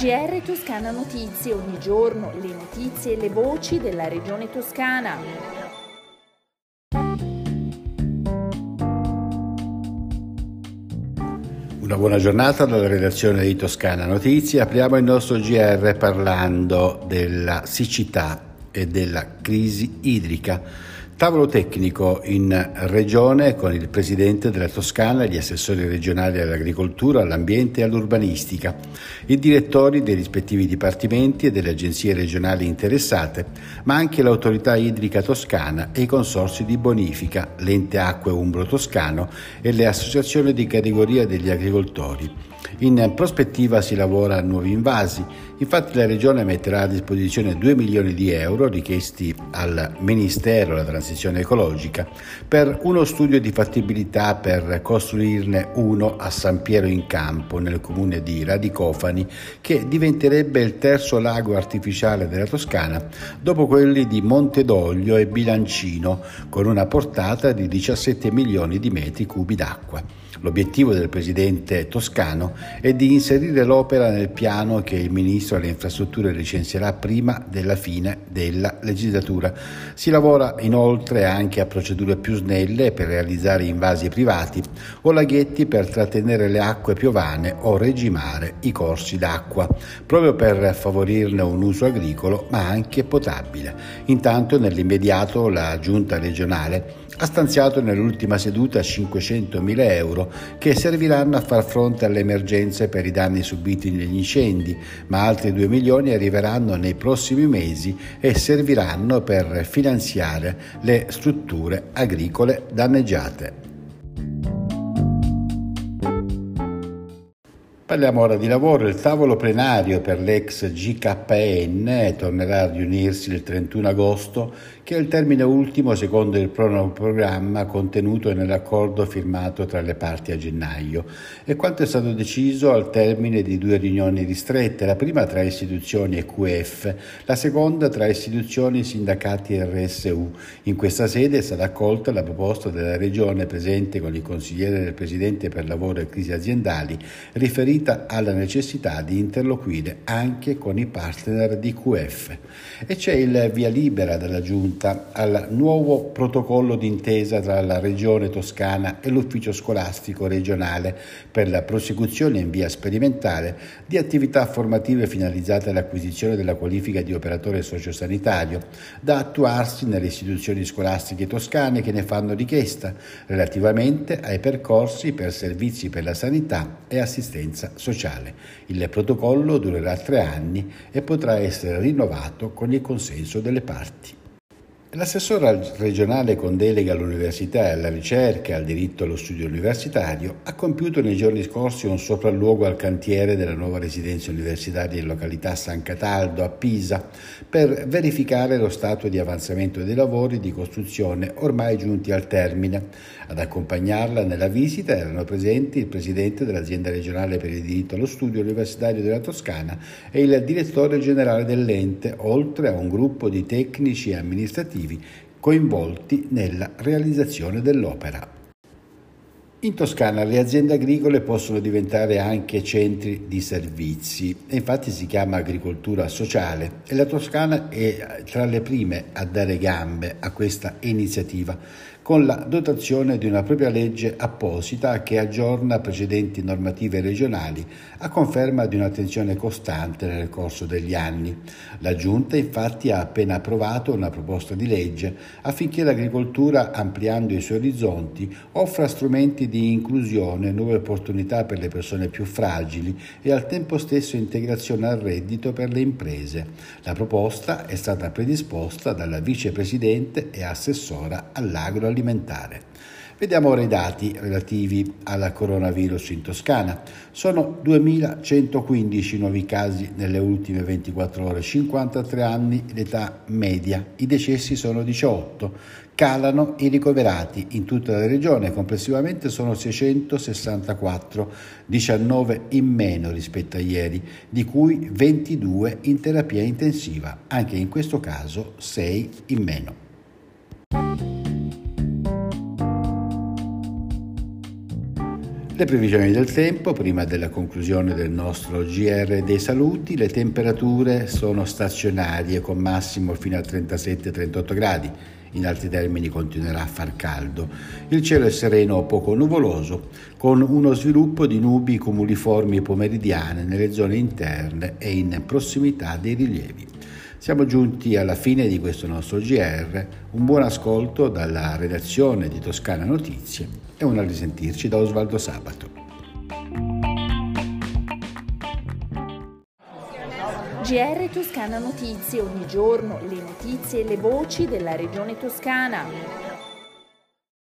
GR Toscana Notizie, ogni giorno le notizie e le voci della regione toscana. Una buona giornata dalla redazione di Toscana Notizie. Apriamo il nostro GR parlando della siccità e della crisi idrica. Tavolo tecnico in regione con il presidente della Toscana, gli assessori regionali all'agricoltura, all'ambiente e all'urbanistica, i direttori dei rispettivi dipartimenti e delle agenzie regionali interessate, ma anche l'autorità idrica toscana e i consorsi di bonifica, l'ente acque umbro toscano e le associazioni di categoria degli agricoltori. In prospettiva si lavora a nuovi invasi, infatti la Regione metterà a disposizione 2 milioni di euro richiesti al Ministero della Transizione Ecologica per uno studio di fattibilità per costruirne uno a San Piero in Campo, nel comune di Radicofani, che diventerebbe il terzo lago artificiale della Toscana dopo quelli di Montedoglio e Bilancino, con una portata di 17 milioni di metri cubi d'acqua. L'obiettivo del presidente toscano è di inserire l'opera nel piano che il ministro delle infrastrutture licenzierà prima della fine della legislatura. Si lavora inoltre anche a procedure più snelle per realizzare invasi privati o laghetti per trattenere le acque piovane o regimare i corsi d'acqua, proprio per favorirne un uso agricolo ma anche potabile. Intanto nell'immediato la giunta regionale ha stanziato nell'ultima seduta 500.000 euro che serviranno a far fronte alle emergenze per i danni subiti negli incendi, ma altri 2 milioni arriveranno nei prossimi mesi e serviranno per finanziare le strutture agricole danneggiate. Parliamo ora di lavoro. Il tavolo plenario per l'ex GKN tornerà a riunirsi il 31 agosto, che è il termine ultimo secondo il programma contenuto nell'accordo firmato tra le parti a gennaio. E quanto è stato deciso al termine di due riunioni ristrette, la prima tra istituzioni e QF, la seconda tra istituzioni, sindacati e RSU. In questa sede è stata accolta la proposta della Regione presente con il consigliere del Presidente per lavoro e crisi aziendali riferita riferita alla necessità di interloquire anche con i partner di QF e c'è il via libera della Giunta al nuovo protocollo d'intesa tra la Regione Toscana e l'Ufficio Scolastico regionale per la prosecuzione in via sperimentale di attività formative finalizzate all'acquisizione della qualifica di operatore sociosanitario da attuarsi nelle istituzioni scolastiche toscane che ne fanno richiesta relativamente ai percorsi per servizi per la sanità e assistenza sociale. Il protocollo durerà tre anni e potrà essere rinnovato con il consenso delle parti. L'assessore regionale con delega all'università e alla ricerca e al diritto allo studio universitario ha compiuto nei giorni scorsi un sopralluogo al cantiere della nuova residenza universitaria in località San Cataldo a Pisa per verificare lo stato di avanzamento dei lavori di costruzione ormai giunti al termine. Ad accompagnarla nella visita erano presenti il presidente dell'azienda regionale per il diritto allo studio universitario della Toscana e il direttore generale dell'ente, oltre a un gruppo di tecnici e amministrativi amministrativi coinvolti nella realizzazione dell'opera. In Toscana le aziende agricole possono diventare anche centri di servizi e infatti si chiama agricoltura sociale e la Toscana è tra le prime a dare gambe a questa iniziativa con la dotazione di una propria legge apposita che aggiorna precedenti normative regionali a conferma di un'attenzione costante nel corso degli anni. La Giunta infatti ha appena approvato una proposta di legge affinché l'agricoltura, ampliando i suoi orizzonti, offra strumenti di inclusione nuove opportunità per le persone più fragili e al tempo stesso integrazione al reddito per le imprese. La proposta è stata predisposta dalla vicepresidente e assessora all'agroalimentare alimentare. Vediamo ora i dati relativi al coronavirus in Toscana. Sono 2.115 nuovi casi nelle ultime 24 ore, 53 anni l'età media, i decessi sono 18, calano i ricoverati in tutta la regione, complessivamente sono 664, 19 in meno rispetto a ieri, di cui 22 in terapia intensiva, anche in questo caso 6 in meno. Le previsioni del tempo, prima della conclusione del nostro GR dei saluti, le temperature sono stazionarie con massimo fino a 37-38 gradi. In altri termini continuerà a far caldo. Il cielo è sereno o poco nuvoloso, con uno sviluppo di nubi cumuliformi pomeridiane nelle zone interne e in prossimità dei rilievi. Siamo giunti alla fine di questo nostro GR, un buon ascolto dalla redazione di Toscana Notizie e un risentirci da Osvaldo Sabato. GR Toscana Notizie, ogni giorno le notizie e le voci della regione toscana.